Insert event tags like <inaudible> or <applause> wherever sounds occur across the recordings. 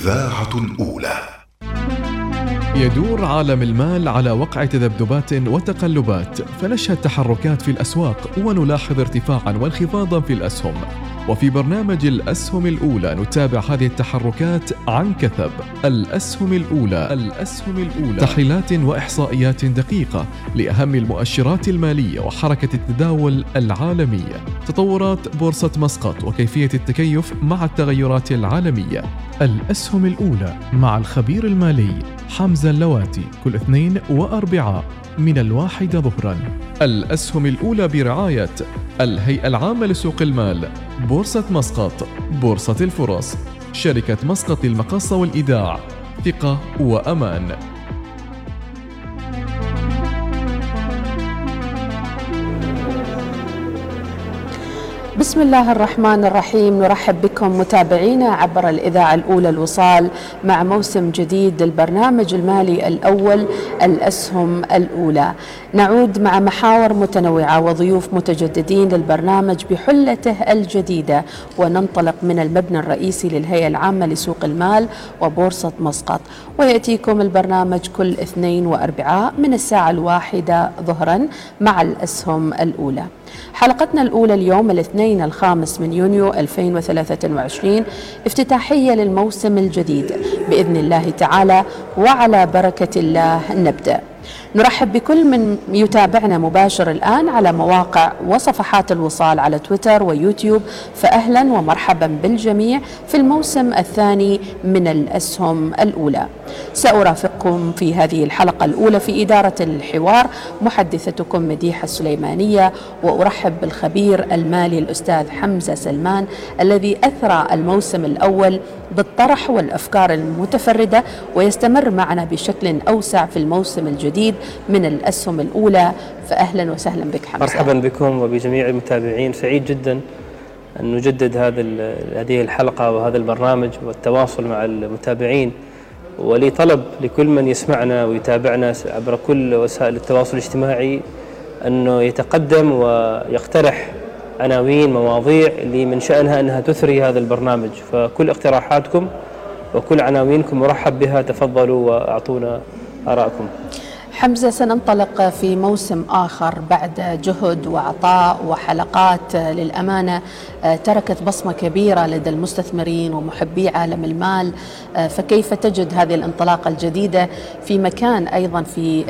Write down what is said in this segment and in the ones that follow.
إذاعة أولى. يدور عالم المال على وقع تذبذبات وتقلبات فنشهد تحركات في الأسواق ونلاحظ ارتفاعا وانخفاضا في الأسهم. وفي برنامج الأسهم الأولى نتابع هذه التحركات عن كثب. الأسهم الأولى الأسهم الأولى. تحليلات وإحصائيات دقيقة لأهم المؤشرات المالية وحركة التداول العالمية. تطورات بورصة مسقط وكيفية التكيف مع التغيرات العالمية. الأسهم الأولى مع الخبير المالي حمزة اللواتي كل اثنين واربعاء من الواحدة ظهرا. الأسهم الأولى برعاية الهيئة العامة لسوق المال بورصة مسقط بورصة الفرص. شركة مسقط للمقاصة والإيداع ثقة وأمان. بسم الله الرحمن الرحيم. نرحب بكم متابعينا عبر الإذاعة الأولى الوصال مع موسم جديد للبرنامج المالي الأول الأسهم الأولى. نعود مع محاور متنوعة وضيوف متجددين للبرنامج بحلته الجديدة وننطلق من المبنى الرئيسي للهيئة العامة لسوق المال وبورصة مسقط. ويأتيكم البرنامج كل اثنين وأربعاء من الساعة الواحدة ظهرا مع الأسهم الأولى. حلقتنا الأولى اليوم الاثنين الخامس من يونيو 2023 افتتاحية للموسم الجديد. بإذن الله تعالى وعلى بركة الله نبدأ. نرحب بكل من يتابعنا مباشر الآن على مواقع وصفحات الوصال على تويتر ويوتيوب فأهلا ومرحبا بالجميع في الموسم الثاني من الأسهم الأولى. سأرافقكم في هذه الحلقة الأولى في إدارة الحوار محدثتكم مديحة السليمانية وأرحب بالخبير المالي الأستاذ حمزة سلمان الذي أثرى الموسم الأول بالطرح والأفكار المتفردة ويستمر معنا بشكل أوسع في الموسم الجديد من الأسهم الأولى فأهلا وسهلا بك حمزة. مرحبا بكم وبجميع المتابعين. سعيد جدا أن نجدد هذا هذه الحلقة وهذا البرنامج والتواصل مع المتابعين. ولي طلب لكل من يسمعنا ويتابعنا عبر كل وسائل التواصل الاجتماعي أنه يتقدم ويقترح عناوين مواضيع اللي من شأنها أنها تثري هذا البرنامج. فكل اقتراحاتكم وكل عناوينكم مرحب بها. تفضلوا وأعطونا آراءكم حمزة سننطلق في موسم آخر بعد جهد وعطاء وحلقات. للأمانة تركت بصمة كبيرة لدى المستثمرين ومحبي عالم المال. فكيف تجد هذه الانطلاقة الجديدة في مكان أيضا في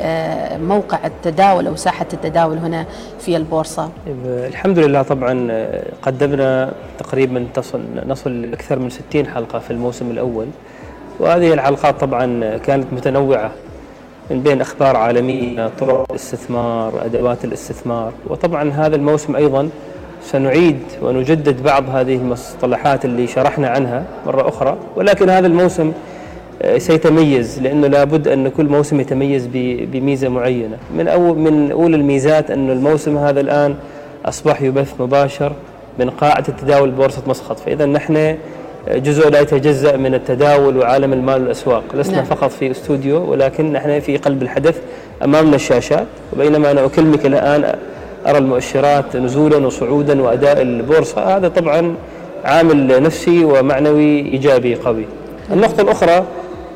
موقع التداول أو ساحة التداول هنا في البورصة؟ الحمد لله طبعا قدمنا تقريبا تصل نصل أكثر من 60 حلقة في الموسم الأول. وهذه الحلقات طبعا كانت متنوعة. من بين أخبار عالمية طرق الاستثمار أدوات الاستثمار. وطبعا هذا الموسم أيضا سنعيد ونجدد بعض هذه المصطلحات اللي شرحنا عنها مرة أخرى. ولكن هذا الموسم آه، سيتميز لأنه لابد أن كل موسم يتميز بميزة معينة. من أول من أولى الميزات أن الموسم هذا الآن أصبح يبث مباشر من قاعة التداول بورصة مسقط. فإذا نحن جزء لا يتجزأ من التداول وعالم المال والأسواق. لسنا نعم. فقط في استوديو ولكن نحن في قلب الحدث أمامنا الشاشات وبينما أنا أكلمك الآن أرى المؤشرات نزولا وصعودا وأداء البورصة. هذا طبعا عامل نفسي ومعنوي إيجابي قوي. النقطة الأخرى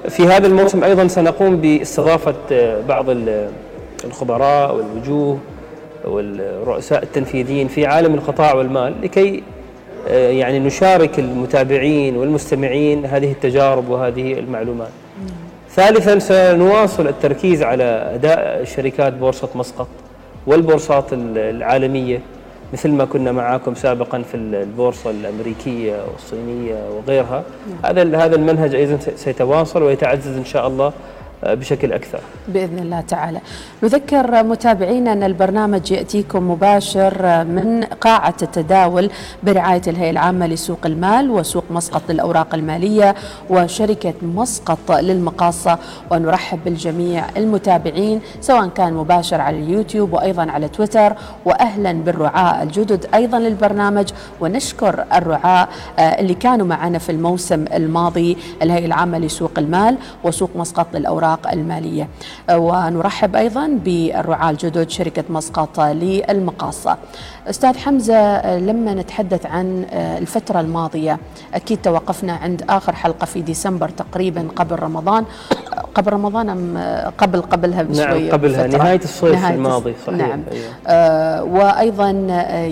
في هذا الموسم أيضا سنقوم باستضافة بعض الخبراء والوجوه والرؤساء التنفيذيين في عالم القطاع والمال لكي يعني نشارك المتابعين والمستمعين هذه التجارب وهذه المعلومات. ثالثا سنواصل التركيز على أداء شركات بورصة مسقط والبورصات العالمية مثل ما كنا معاكم سابقا في البورصة الأمريكية والصينية وغيرها. هذا هذا المنهج أيضا سيتواصل ويتعزز إن شاء الله بشكل أكثر. بإذن الله تعالى. نذكر متابعينا أن البرنامج يأتيكم مباشر من قاعة التداول برعاية الهيئة العامة لسوق المال وسوق مسقط للأوراق المالية وشركة مسقط للمقاصة. ونرحب بالجميع المتابعين سواء كان مباشر على اليوتيوب وأيضا على تويتر. وأهلا بالرعاة الجدد أيضا للبرنامج. ونشكر الرعاة اللي كانوا معنا في الموسم الماضي الهيئة العامة لسوق المال وسوق مسقط للأوراق الأسواق المالية ونرحب أيضا بالرعاة الجدد شركة مسقط للمقاصة أستاذ حمزة لما نتحدث عن الفترة الماضية أكيد توقفنا عند آخر حلقة في ديسمبر تقريبا قبل رمضان قبل رمضان أم قبل قبلها بشوية نعم قبلها فترة. نهاية الصيف نهاية الماضي صحيح نعم أيوة. آه وأيضا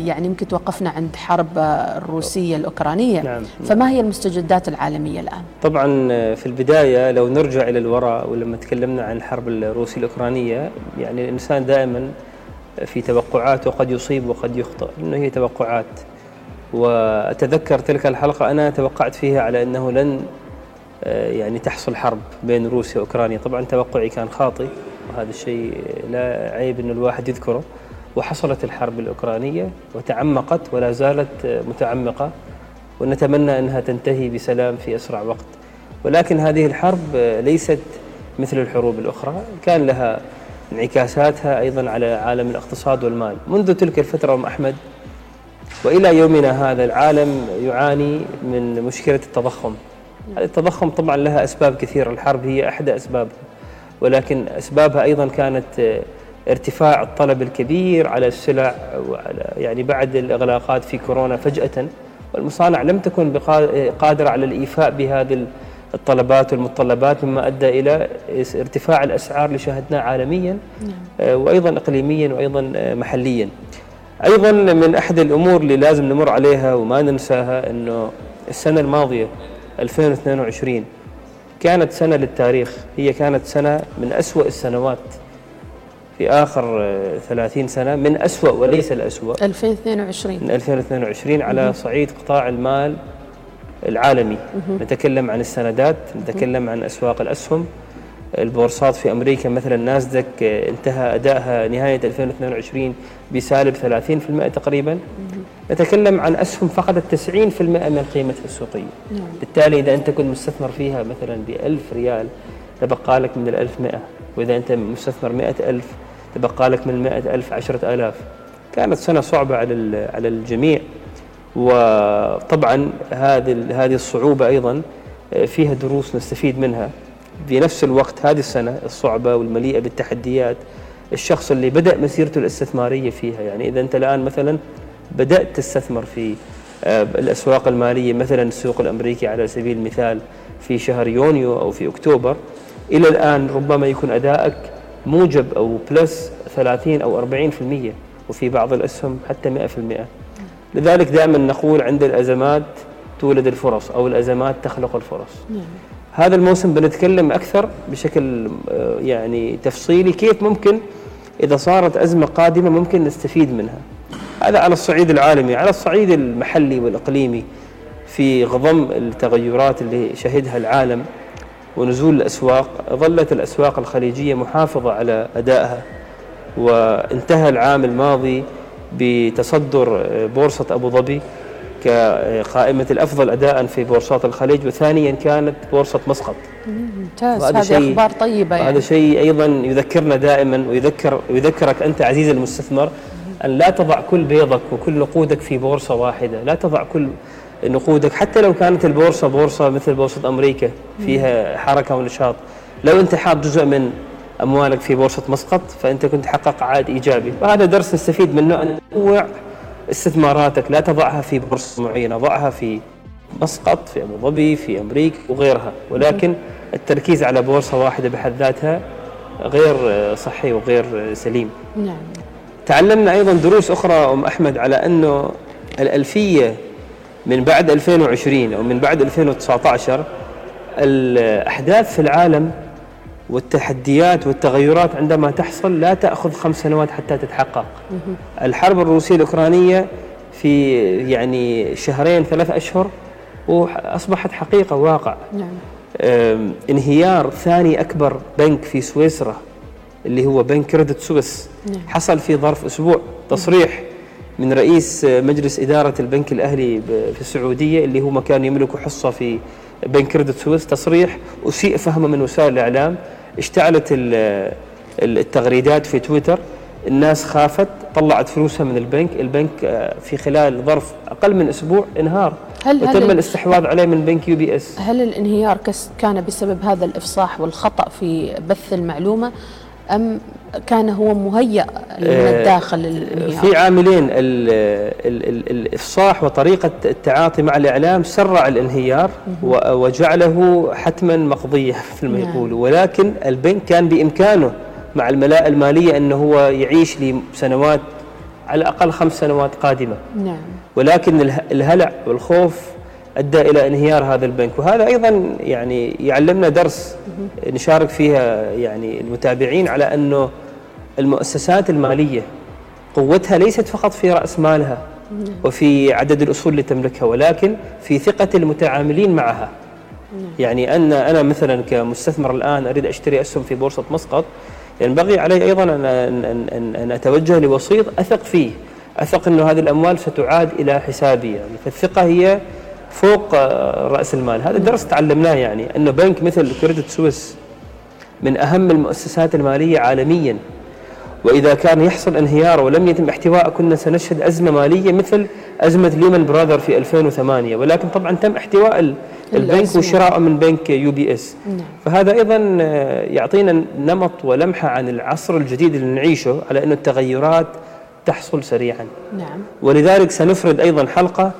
يعني يمكن توقفنا عند حرب الروسية الأوكرانية نعم. فما هي المستجدات العالمية الآن؟ طبعا في البداية لو نرجع إلى الوراء ولما تكلمنا عن الحرب الروسية الأوكرانية يعني الإنسان دائما في توقعاته قد يصيب وقد يخطئ إنه هي توقعات. وأتذكر تلك الحلقة أنا توقعت فيها على أنه لن آه، يعني تحصل حرب بين روسيا وأوكرانيا. طبعا توقعي كان خاطئ وهذا الشيء لا عيب أن الواحد يذكره. وحصلت الحرب الأوكرانية وتعمقت ولا زالت متعمقة ونتمنى أنها تنتهي بسلام في أسرع وقت. ولكن هذه الحرب ليست مثل الحروب الأخرى. كان لها انعكاساتها أيضا على عالم الاقتصاد والمال. منذ تلك الفترة أم أحمد وإلى يومنا هذا العالم يعاني من مشكلة التضخم. التضخم طبعا لها أسباب كثيرة. الحرب هي أحدى أسبابها ولكن أسبابها أيضا كانت ارتفاع الطلب الكبير على السلع وعلى يعني بعد الإغلاقات في كورونا فجأة. والمصانع لم تكن قادرة على الإيفاء بهذه الطلبات والمتطلبات مما أدى إلى ارتفاع الأسعار اللي شاهدناه عالميا نعم. آه، وأيضا إقليميا وأيضا آه، محليا. أيضا من أحد الأمور اللي لازم نمر عليها وما ننساها أنه السنة الماضية 2022 كانت سنة للتاريخ. هي كانت سنة من أسوأ السنوات في آخر 30 سنة من أسوأ وليس الأسوأ. 2022 من 2022 على صعيد قطاع المال العالمي. نتكلم عن السندات نتكلم عن أسواق الأسهم. البورصات في أمريكا مثلا ناسدك انتهى أدائها نهاية 2022 بسالب 30% تقريبا. نتكلم عن أسهم فقدت 90% من قيمتها السوقية. نعم. بالتالي إذا أنت كنت مستثمر فيها مثلا ب 1000 ريال تبقى لك من ال 1000 100 وإذا أنت مستثمر 100000 تبقى لك من 100000 10000 كانت سنة صعبة على على الجميع. وطبعا هذه هذه الصعوبة أيضا آه، فيها دروس نستفيد منها. في نفس الوقت هذه السنة الصعبة والمليئة بالتحديات الشخص اللي بدأ مسيرته الاستثمارية فيها يعني إذا أنت الآن مثلا بدأت تستثمر في آه، الأسواق المالية مثلا السوق الأمريكي على سبيل المثال في شهر يونيو أو في أكتوبر إلى الآن ربما يكون أدائك موجب أو بلس 30 أو 40% وفي بعض الأسهم حتى 100% لذلك دائما نقول عند الأزمات تولد الفرص أو الأزمات تخلق الفرص. نعم. هذا الموسم بنتكلم أكثر بشكل آه، يعني تفصيلي كيف ممكن إذا صارت أزمة قادمة ممكن نستفيد منها. هذا على الصعيد العالمي على الصعيد المحلي والإقليمي في غضم التغيرات اللي شهدها العالم ونزول الأسواق. ظلت الأسواق الخليجية محافظة على أدائها وانتهى العام الماضي بتصدر بورصة أبو ظبي كقائمة الأفضل أداء في بورصات الخليج وثانيا كانت بورصة مسقط ممتاز هذه أخبار طيبة يعني. هذا شيء أيضا يذكرنا دائما ويذكر ويذكرك أنت عزيزي المستثمر أن لا تضع كل بيضك وكل نقودك في بورصة واحدة لا تضع كل نقودك حتى لو كانت البورصة بورصة مثل بورصة أمريكا فيها حركة ونشاط لو أنت حاب جزء من أموالك في بورصة مسقط فأنت كنت تحقق عائد إيجابي. وهذا درس نستفيد منه أن تنوع استثماراتك لا تضعها في بورصة معينة ضعها في مسقط في أبو ظبي في أمريكا وغيرها. ولكن التركيز على بورصة واحدة بحد ذاتها غير صحي وغير سليم. نعم. تعلمنا أيضا دروس أخرى أم أحمد على أنه الألفية من بعد 2020 أو من بعد 2019 الأحداث في العالم والتحديات والتغيرات عندما تحصل لا تأخذ خمس سنوات حتى تتحقق الحرب الروسية الأوكرانية في يعني شهرين ثلاث أشهر وأصبحت حقيقة واقع نعم. انهيار ثاني أكبر بنك في سويسرا اللي هو بنك كريدت سويس نعم. حصل في ظرف أسبوع تصريح من رئيس مجلس إدارة البنك الأهلي في السعودية اللي هو كان يملك حصة في بنك Credit Suisse تصريح أسيء فهمه من وسائل الإعلام اشتعلت التغريدات في تويتر. الناس خافت طلعت فلوسها من البنك. البنك آه، في خلال ظرف أقل من أسبوع انهار. هل وتم هل الاستحواذ عليه من بنك UBS. هل الانهيار كان بسبب هذا الإفصاح والخطأ في بث المعلومة أم كان هو مهيأ من آه، الداخل للانهيار؟ في عاملين ال ال ال الإفصاح وطريقة التعاطي مع الإعلام سرع الانهيار وجعله حتما مقضية <laughs> مثل ما نعم. يقولوا ولكن البنك كان بإمكانه مع الملاءة المالية انه هو يعيش لسنوات على الأقل خمس سنوات قادمة. نعم. ولكن اله- الهلع والخوف أدى إلى انهيار هذا البنك. وهذا أيضا يعني يعلمنا درس نشارك فيها يعني المتابعين على أنه المؤسسات المالية قوتها ليست فقط في رأس مالها وفي عدد الأصول اللي تملكها ولكن في ثقة المتعاملين معها. يعني أن أنا مثلا كمستثمر الآن أريد أشتري أسهم في بورصة مسقط ينبغي علي أيضا ان ان ان, أن, أن أتوجه لوسيط أثق فيه أثق إنه هذه الأموال ستعاد إلى حسابي. يعني فالثقة هي فوق آه، رأس المال. هذا درس تعلمناه. يعني أنه بنك مثل كريدت سويس من أهم المؤسسات المالية عالميا. وإذا كان يحصل انهيار ولم يتم احتوائه كنا سنشهد أزمة مالية مثل أزمة Lehman Brothers في 2008 ولكن طبعا تم احتواء ال- البنك. وشراءه من بنك UBS. نعم. فهذا أيضا آه، يعطينا نمط ولمحة عن العصر الجديد اللي نعيشه على إنه التغيرات تحصل سريعا. نعم. ولذلك سنفرد أيضا حلقة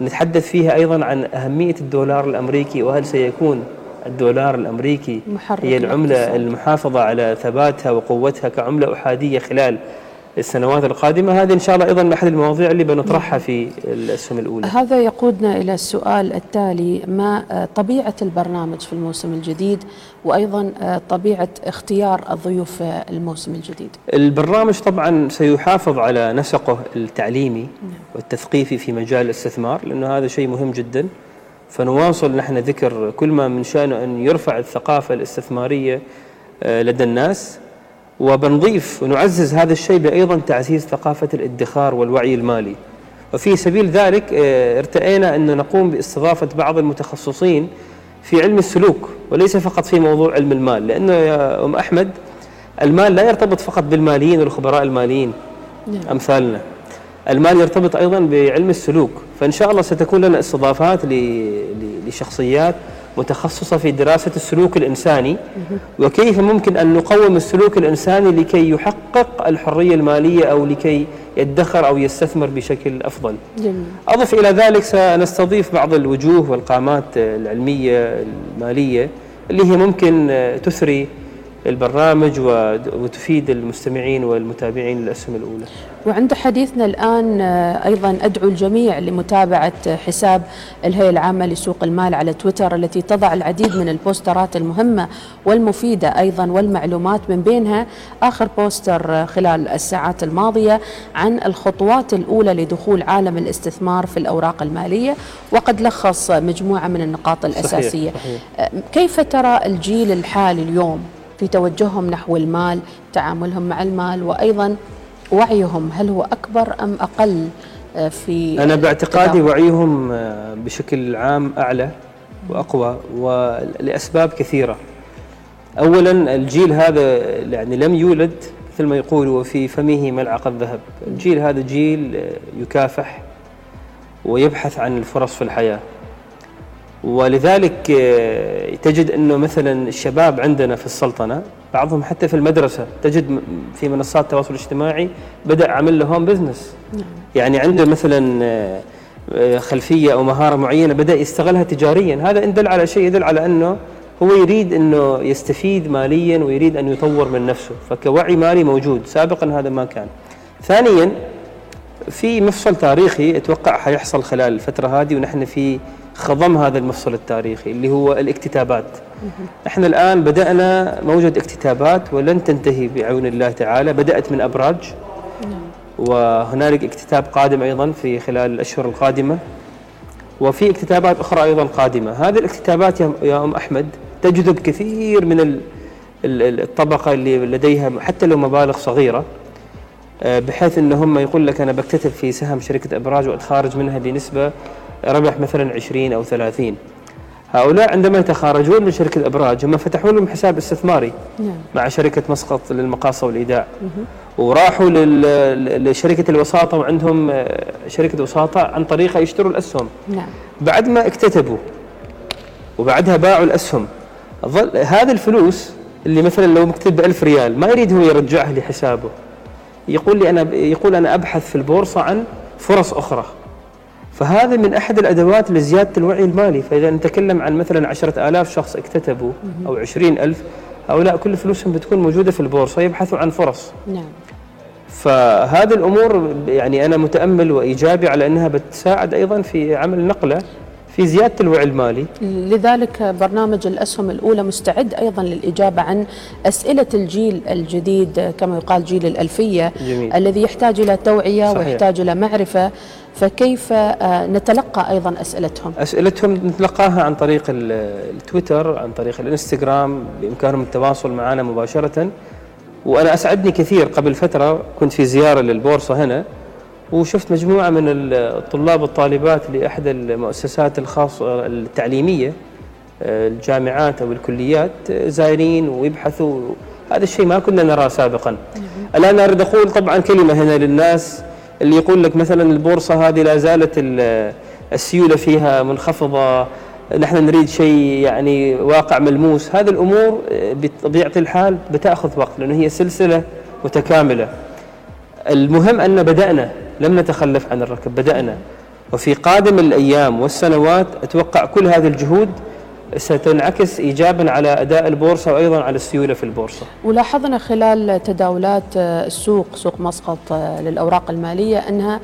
نتحدث فيها أيضا عن أهمية الدولار الأمريكي وهل سيكون الدولار الأمريكي محرك هي العملة الاقتصاد. المحافظة على ثباتها وقوتها كعملة أحادية خلال السنوات القادمة. هذه إن شاء الله أيضا من أحد المواضيع اللي بنطرحها في الاسهم الأولى. هذا يقودنا إلى السؤال التالي ما آه، طبيعة البرنامج في الموسم الجديد وأيضا آه، طبيعة اختيار الضيوف في الموسم الجديد؟ البرنامج طبعا سيحافظ على نسقه التعليمي والتثقيفي في مجال الاستثمار لأنه هذا شيء مهم جدا. فنواصل نحن ذكر كل ما من شانه أن يرفع الثقافة الاستثمارية آه، لدى الناس. وبنضيف ونعزز هذا الشيء بايضا تعزيز ثقافة الادخار والوعي المالي. وفي سبيل ذلك آه، ارتئينا أن نقوم باستضافة بعض المتخصصين في علم السلوك وليس فقط في موضوع علم المال لأنه يا أم أحمد المال لا يرتبط فقط بالماليين والخبراء الماليين نعم. أمثالنا. المال يرتبط أيضا بعلم السلوك فإن شاء الله ستكون لنا استضافات لشخصيات متخصصة في دراسة السلوك الإنساني وكيف ممكن أن نقوم السلوك الإنساني لكي يحقق الحرية المالية أو لكي يدخر أو يستثمر بشكل أفضل. جميل أضف إلى ذلك سنستضيف بعض الوجوه والقامات العلمية المالية اللي هي ممكن تثري البرنامج وتفيد المستمعين والمتابعين للأسهم الأولى. وعند حديثنا الآن آه، أيضا أدعو الجميع لمتابعة آه، حساب الهيئة العامة لسوق المال على تويتر التي تضع العديد من البوسترات المهمة والمفيدة أيضا والمعلومات من بينها آخر بوستر آه، خلال الساعات الماضية عن الخطوات الأولى لدخول عالم الاستثمار في الأوراق المالية وقد لخص مجموعة من النقاط الأساسية صحيح. آه، كيف ترى الجيل الحالي اليوم في توجههم نحو المال تعاملهم مع المال وأيضا وعيهم هل هو أكبر أم أقل آه، في أنا باعتقادي؟ وعيهم آه، بشكل عام أعلى وأقوى ولأسباب كثيرة. اولا الجيل هذا يعني لم يولد مثل ما يقولوا وفي فمه ملعقه ذهب، الجيل هذا جيل آه، يكافح ويبحث عن الفرص في الحياة. ولذلك آه، تجد إنه مثلا الشباب عندنا في السلطنة بعضهم حتى في المدرسة تجد في منصات التواصل الاجتماعي بدأ عمل له هوم بزنس يعني عنده مثلا آه، آه، خلفية أو مهارة معينة بدأ يستغلها تجاريا. هذا إن دل على شيء يدل على إنه هو يريد إنه يستفيد ماليا ويريد أن يطور من نفسه. فكوعي مالي موجود. سابقا هذا ما كان. ثانيا في مفصل تاريخي أتوقع حيحصل خلال الفترة هذه ونحن في خضم هذا المفصل التاريخي اللي هو الاكتتابات. إحنا الآن بدأنا موجة اكتتابات ولن تنتهي بعون الله تعالى، بدأت من أبراج. وهنالك اكتتاب قادم أيضا في خلال الأشهر القادمة. وفي اكتتابات أخرى أيضا قادمة، هذه الاكتتابات يا أم أحمد تجذب كثير من ال- ال- الطبقة اللي لديها حتى لو مبالغ صغيرة. آه، بحيث إن هم يقول لك أنا بكتتب في سهم شركة أبراج وأتخارج منها بنسبة ربح مثلا 20 أو 30 هؤلاء عندما يتخارجون من شركة إبراج هم فتحوا لهم حساب استثماري نعم. مع شركة مسقط للمقاصة والإيداع. وراحوا لشركة الوساطة وعندهم شركة وساطة عن طريقها يشتروا الأسهم. نعم. بعد ما اكتتبوا وبعدها باعوا الأسهم ظل هذه الفلوس اللي مثلا لو مكتب 1000 ريال ما يريد هو يرجعها لحسابه. يقول لي أنا يقول أنا أبحث في البورصة عن فرص أخرى. فهذا من أحد الأدوات لزيادة الوعي المالي. فإذا نتكلم عن مثلا 10000 شخص اكتتبوا أو 20000 هؤلاء كل فلوسهم بتكون موجودة في البورصة يبحثوا عن فرص. نعم. فهذه الأمور يعني أنا متأمل وإيجابي على أنها بتساعد أيضا في عمل نقلة. في زيادة الوعي المالي لذلك برنامج الأسهم الأولى مستعد أيضا للإجابة عن أسئلة الجيل الجديد كما يقال جيل الألفية جميل. الذي يحتاج إلى توعية صحيح. ويحتاج إلى معرفة فكيف آه، نتلقى أيضا أسئلتهم؟ أسئلتهم نتلقاها عن طريق التويتر عن طريق الإنستغرام بإمكانهم التواصل معنا مباشرة وأنا أسعدني كثير قبل فترة كنت في زيارة للبورصة هنا وشفت مجموعة من الطلاب والطالبات لأحد المؤسسات الخاصة التعليمية آه، الجامعات أو الكليات آه، زايرين ويبحثوا. هذا الشيء ما كنا نراه سابقا. الآن أريد أقول طبعا كلمة هنا للناس اللي يقول لك مثلا البورصة هذه لا زالت السيولة فيها منخفضة نحن نريد شيء يعني واقع ملموس. هذه الأمور آه، بطبيعة الحال بتأخذ وقت لأنه هي سلسلة متكاملة. المهم أن بدأنا. لم نتخلف عن الركب بدأنا وفي قادم الأيام والسنوات أتوقع كل هذه الجهود ستنعكس ايجابا على أداء البورصة وأيضا على السيولة في البورصة. ولاحظنا خلال تداولات السوق سوق مسقط للأوراق المالية أنها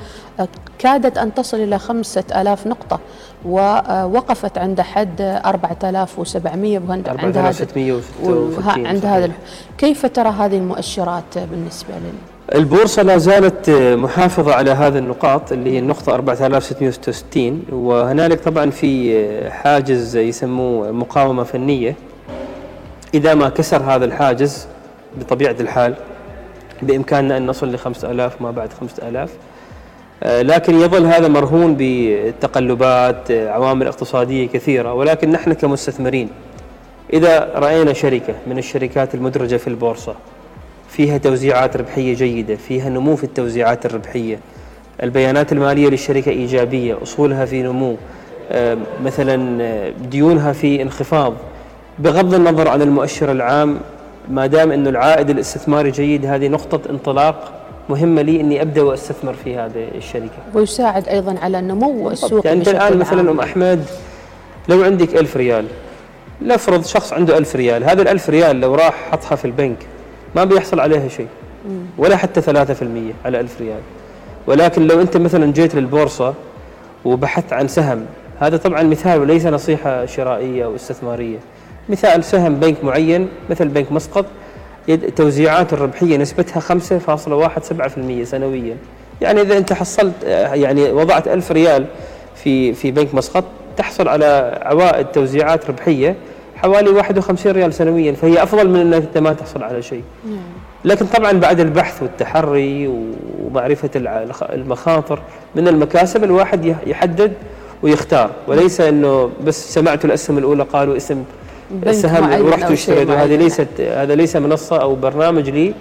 كادت أن تصل إلى 5000 نقطة ووقفت عند حد 4700 عند 4666 عند هذا كيف ترى هذه المؤشرات بالنسبة لل البورصة لا زالت محافظة على هذه النقاط اللي هي النقطة 4666 وهنالك طبعا في حاجز يسموه مقاومة فنية. إذا ما كسر هذا الحاجز بطبيعة الحال بإمكاننا أن نصل ل 5000 ما بعد 5000 لكن يظل هذا مرهون بتقلبات عوامل اقتصادية كثيرة ولكن نحن كمستثمرين إذا رأينا شركة من الشركات المدرجة في البورصة فيها توزيعات ربحية جيدة فيها نمو في التوزيعات الربحية. البيانات المالية للشركة إيجابية أصولها في نمو. آه، مثلا آه، ديونها في انخفاض. بغض النظر عن المؤشر العام ما دام إنه العائد الاستثماري جيد هذه نقطة انطلاق مهمة لي إني أبدأ وأستثمر في هذه الشركة. ويساعد أيضا على نمو السوق يعني أنت الآن مثلا أم أحمد لو عندك ألف ريال نفرض شخص عنده ألف ريال هذا الألف ريال لو راح حطها في البنك ما بيحصل عليها شيء. ولا حتى 3% على 1000 ريال. ولكن لو أنت مثلا جيت للبورصة وبحثت عن سهم هذا طبعا مثال وليس نصيحة شرائية أو استثمارية. مثال سهم بنك معين مثل بنك مسقط توزيعاته الربحية نسبتها 5.17% سنويا. يعني إذا أنت حصلت يعني وضعت 1000 ريال في في بنك مسقط تحصل على عوائد توزيعات ربحية حوالي 51 ريال سنويا فهي أفضل من إنك أنت ما تحصل على شيء. نعم. لكن طبعا بعد البحث والتحري ومعرفة المخاطر من المكاسب الواحد يحدد ويختار وليس إنه بس سمعت الأسهم الأولى قالوا اسم السهم ورحت واشتريت وهذه ليست هذا ليس منصة أو برنامج لي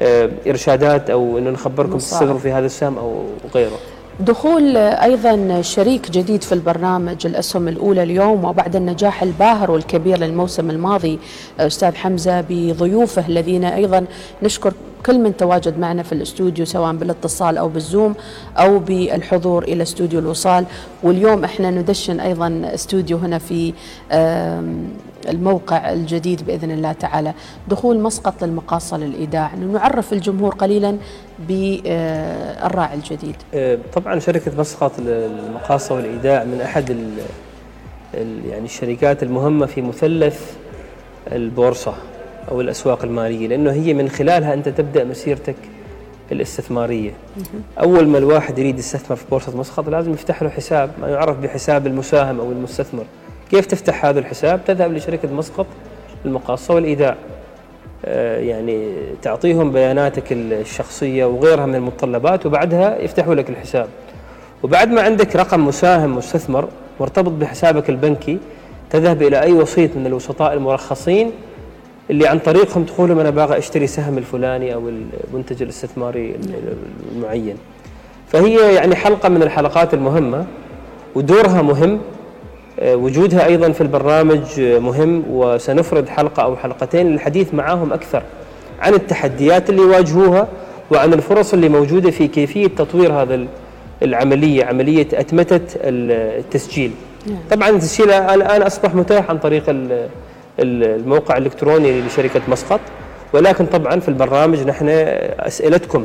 آه، إرشادات أو إنه نخبركم تستثمروا في هذا السهم أو غيره. دخول أيضا شريك جديد في البرنامج الأسهم الأولى اليوم وبعد النجاح الباهر والكبير للموسم الماضي أستاذ حمزة بضيوفه الذين أيضا نشكر كل من تواجد معنا في الاستوديو سواء بالاتصال أو بالزوم أو بالحضور إلى استوديو الوصال. واليوم إحنا ندشن أيضا استوديو هنا في الموقع الجديد بإذن الله تعالى دخول مسقط للمقاصة للإيداع نعرف الجمهور قليلا بالراعي الجديد أه، طبعا شركة مسقط للمقاصة والإيداع من أحد ال يعني الشركات المهمة في مثلث البورصة أو الأسواق المالية لأنه هي من خلالها أنت تبدأ مسيرتك الاستثمارية. أول ما الواحد يريد يستثمر في بورصة مسقط لازم يفتح له حساب ما يعرف بحساب المساهم أو المستثمر. كيف تفتح هذا الحساب؟ تذهب لشركة مسقط المقاصة والإيداع. آه، يعني تعطيهم بياناتك الشخصية وغيرها من المتطلبات وبعدها يفتحوا لك الحساب. وبعد ما عندك رقم مساهم مستثمر مرتبط بحسابك البنكي تذهب إلى أي وسيط من الوسطاء المرخصين اللي عن طريقهم تقولهم أنا باغى أشتري سهم الفلاني أو المنتج الاستثماري المعين فهي يعني حلقة من الحلقات المهمة ودورها مهم وجودها أيضا في البرنامج مهم وسنفرد حلقة أو حلقتين للحديث معاهم أكثر عن التحديات اللي يواجهوها وعن الفرص اللي موجودة في كيفية تطوير هذا العملية عملية أتمتة التسجيل. نعم. طبعا التسجيل الآن أصبح متاح عن طريق الموقع الإلكتروني لشركة مسقط ولكن طبعا في البرنامج نحن أسئلتكم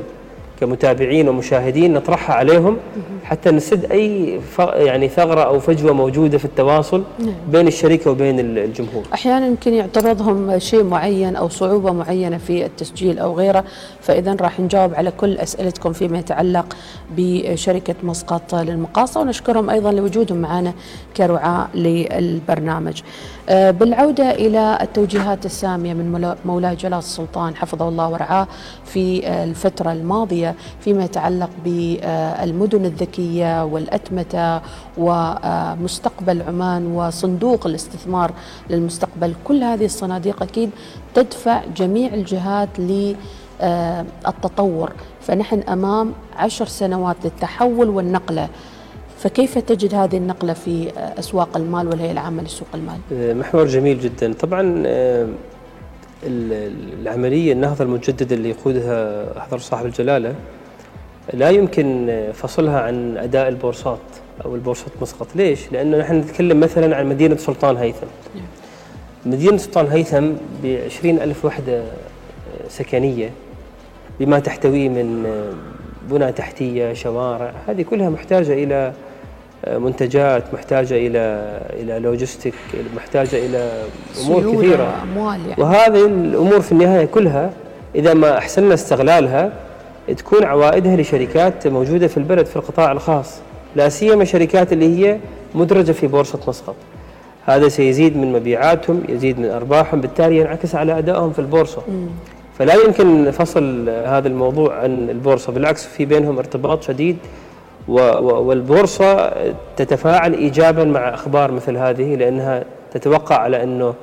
كمتابعين ومشاهدين نطرحها عليهم حتى نسد أي يعني ثغرة أو فجوة موجودة في التواصل نعم. بين الشركة وبين الجمهور. أحيانا يمكن يعترضهم شيء معين أو صعوبة معينة في التسجيل أو غيره فإذا راح نجاوب على كل أسئلتكم فيما يتعلق بشركة مسقط للمقاصة ونشكرهم أيضا لوجودهم معنا كرعاة للبرنامج. آه، بالعودة إلى التوجيهات السامية من مولاي جلال السلطان حفظه الله ورعاه في آه، الفترة الماضية فيما يتعلق بالمدن الذكية والأتمتة ومستقبل عمان وصندوق الاستثمار للمستقبل. كل هذه الصناديق أكيد تدفع جميع الجهات للتطور فنحن أمام عشر سنوات للتحول والنقلة. فكيف تجد هذه النقلة في أسواق المال والهيئة العامة لسوق المال؟ آه، محور جميل جدا طبعا آه، العملية النهضة المجددة اللي يقودها أحضر صاحب الجلالة لا يمكن فصلها عن أداء البورصات أو البورصة مسقط ليش؟ لأنه نحن نتكلم مثلا عن مدينة سلطان هيثم نعم. مدينة سلطان هيثم بعشرين ألف وحدة سكنية بما تحتويه من بنى تحتية شوارع هذه كلها محتاجة إلى منتجات محتاجة إلى إلى لوجستيك محتاجة إلى أمور كثيرة أموال يعني. وهذه الأمور في النهاية كلها إذا ما أحسننا استغلالها تكون عوائدها لشركات موجودة في البلد في القطاع الخاص لا سيما شركات اللي هي مدرجة في بورصة مسقط هذا سيزيد من مبيعاتهم يزيد من أرباحهم بالتالي ينعكس على أدائهم في البورصة م. فلا يمكن فصل هذا الموضوع عن البورصة بالعكس في بينهم ارتباط شديد والبورصة تتفاعل إيجابا مع أخبار مثل هذه لأنها تتوقع على أنه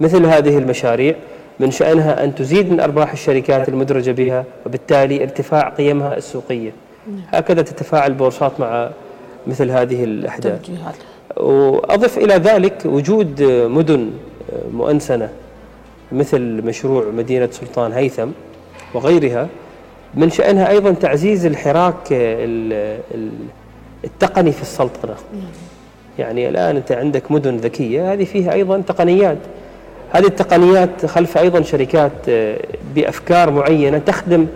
مثل هذه المشاريع من شأنها أن تزيد من أرباح الشركات المدرجة بها وبالتالي ارتفاع قيمها السوقية. هكذا تتفاعل البورصات مع مثل هذه الأحداث. وأضف إلى ذلك وجود مدن مؤنسنة مثل مشروع مدينة سلطان هيثم وغيرها من شأنها أيضا تعزيز الحراك التقني في السلطنة. يعني الآن أنت عندك مدن ذكية هذه فيها أيضا تقنيات. هذه التقنيات خلف أيضا شركات بأفكار معينة تخدم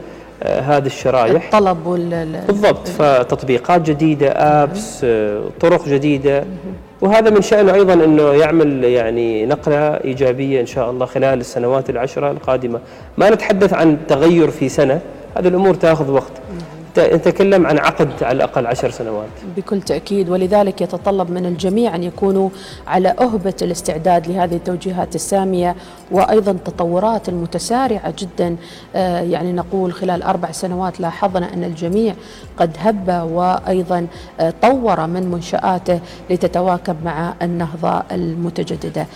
آه، هذه الشرائح. الطلب وال بالضبط فتطبيقات جديدة أبس آه، طرق جديدة. وهذا من شأنه أيضا أنه يعمل يعني نقلة إيجابية إن شاء الله خلال السنوات العشرة القادمة. ما نتحدث عن تغير في سنة هذه الأمور تأخذ وقت. نتكلم عن عقد على الأقل عشر سنوات. بكل تأكيد ولذلك يتطلب من الجميع أن يكونوا على أهبة الاستعداد لهذه التوجيهات السامية وأيضا التطورات المتسارعة جدا. آه، يعني نقول خلال أربع سنوات لاحظنا أن الجميع قد هب وأيضا آه، طور من منشآته لتتواكب مع النهضة المتجددة.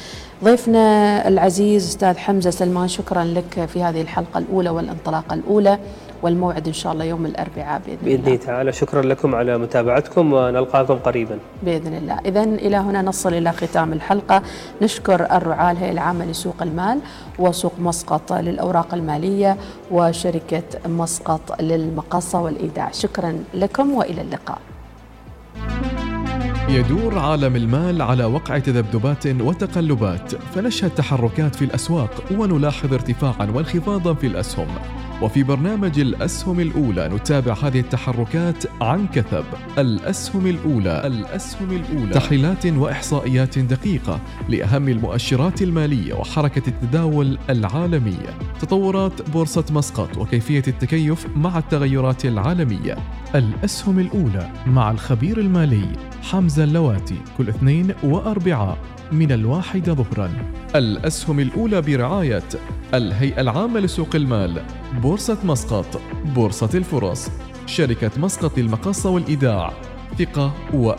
ضيفنا العزيز أستاذ حمزة سلمان شكرا لك في هذه الحلقة الأولى والانطلاقة الأولى. والموعد إن شاء الله يوم الأربعاء بإذن, بإذن الله تعالى. شكرا لكم على متابعتكم ونلقاكم قريبا. بإذن الله. إذا إلى هنا نصل إلى ختام الحلقة. نشكر الرعاة الهيئة العامة لسوق المال وسوق مسقط للأوراق المالية وشركة مسقط للمقاصة والإيداع. شكرا لكم وإلى اللقاء. يدور عالم المال على وقع تذبذبات وتقلبات فنشهد تحركات في الأسواق ونلاحظ ارتفاعا وانخفاضا في الأسهم. وفي برنامج الأسهم الأولى نتابع هذه التحركات عن كثب. الأسهم الأولى. الأسهم الأولى. تحليلات وإحصائيات دقيقة لأهم المؤشرات المالية وحركة التداول العالمية. تطورات بورصة مسقط وكيفية التكيف مع التغيرات العالمية. الأسهم الأولى مع الخبير المالي حمزة اللواتي كل اثنين وأربعاء. من الواحدة ظهرا. الأسهم الأولى برعاية الهيئة العامة لسوق المال بورصة مسقط بورصة الفرص شركة مسقط للمقاصة والإيداع ثقة و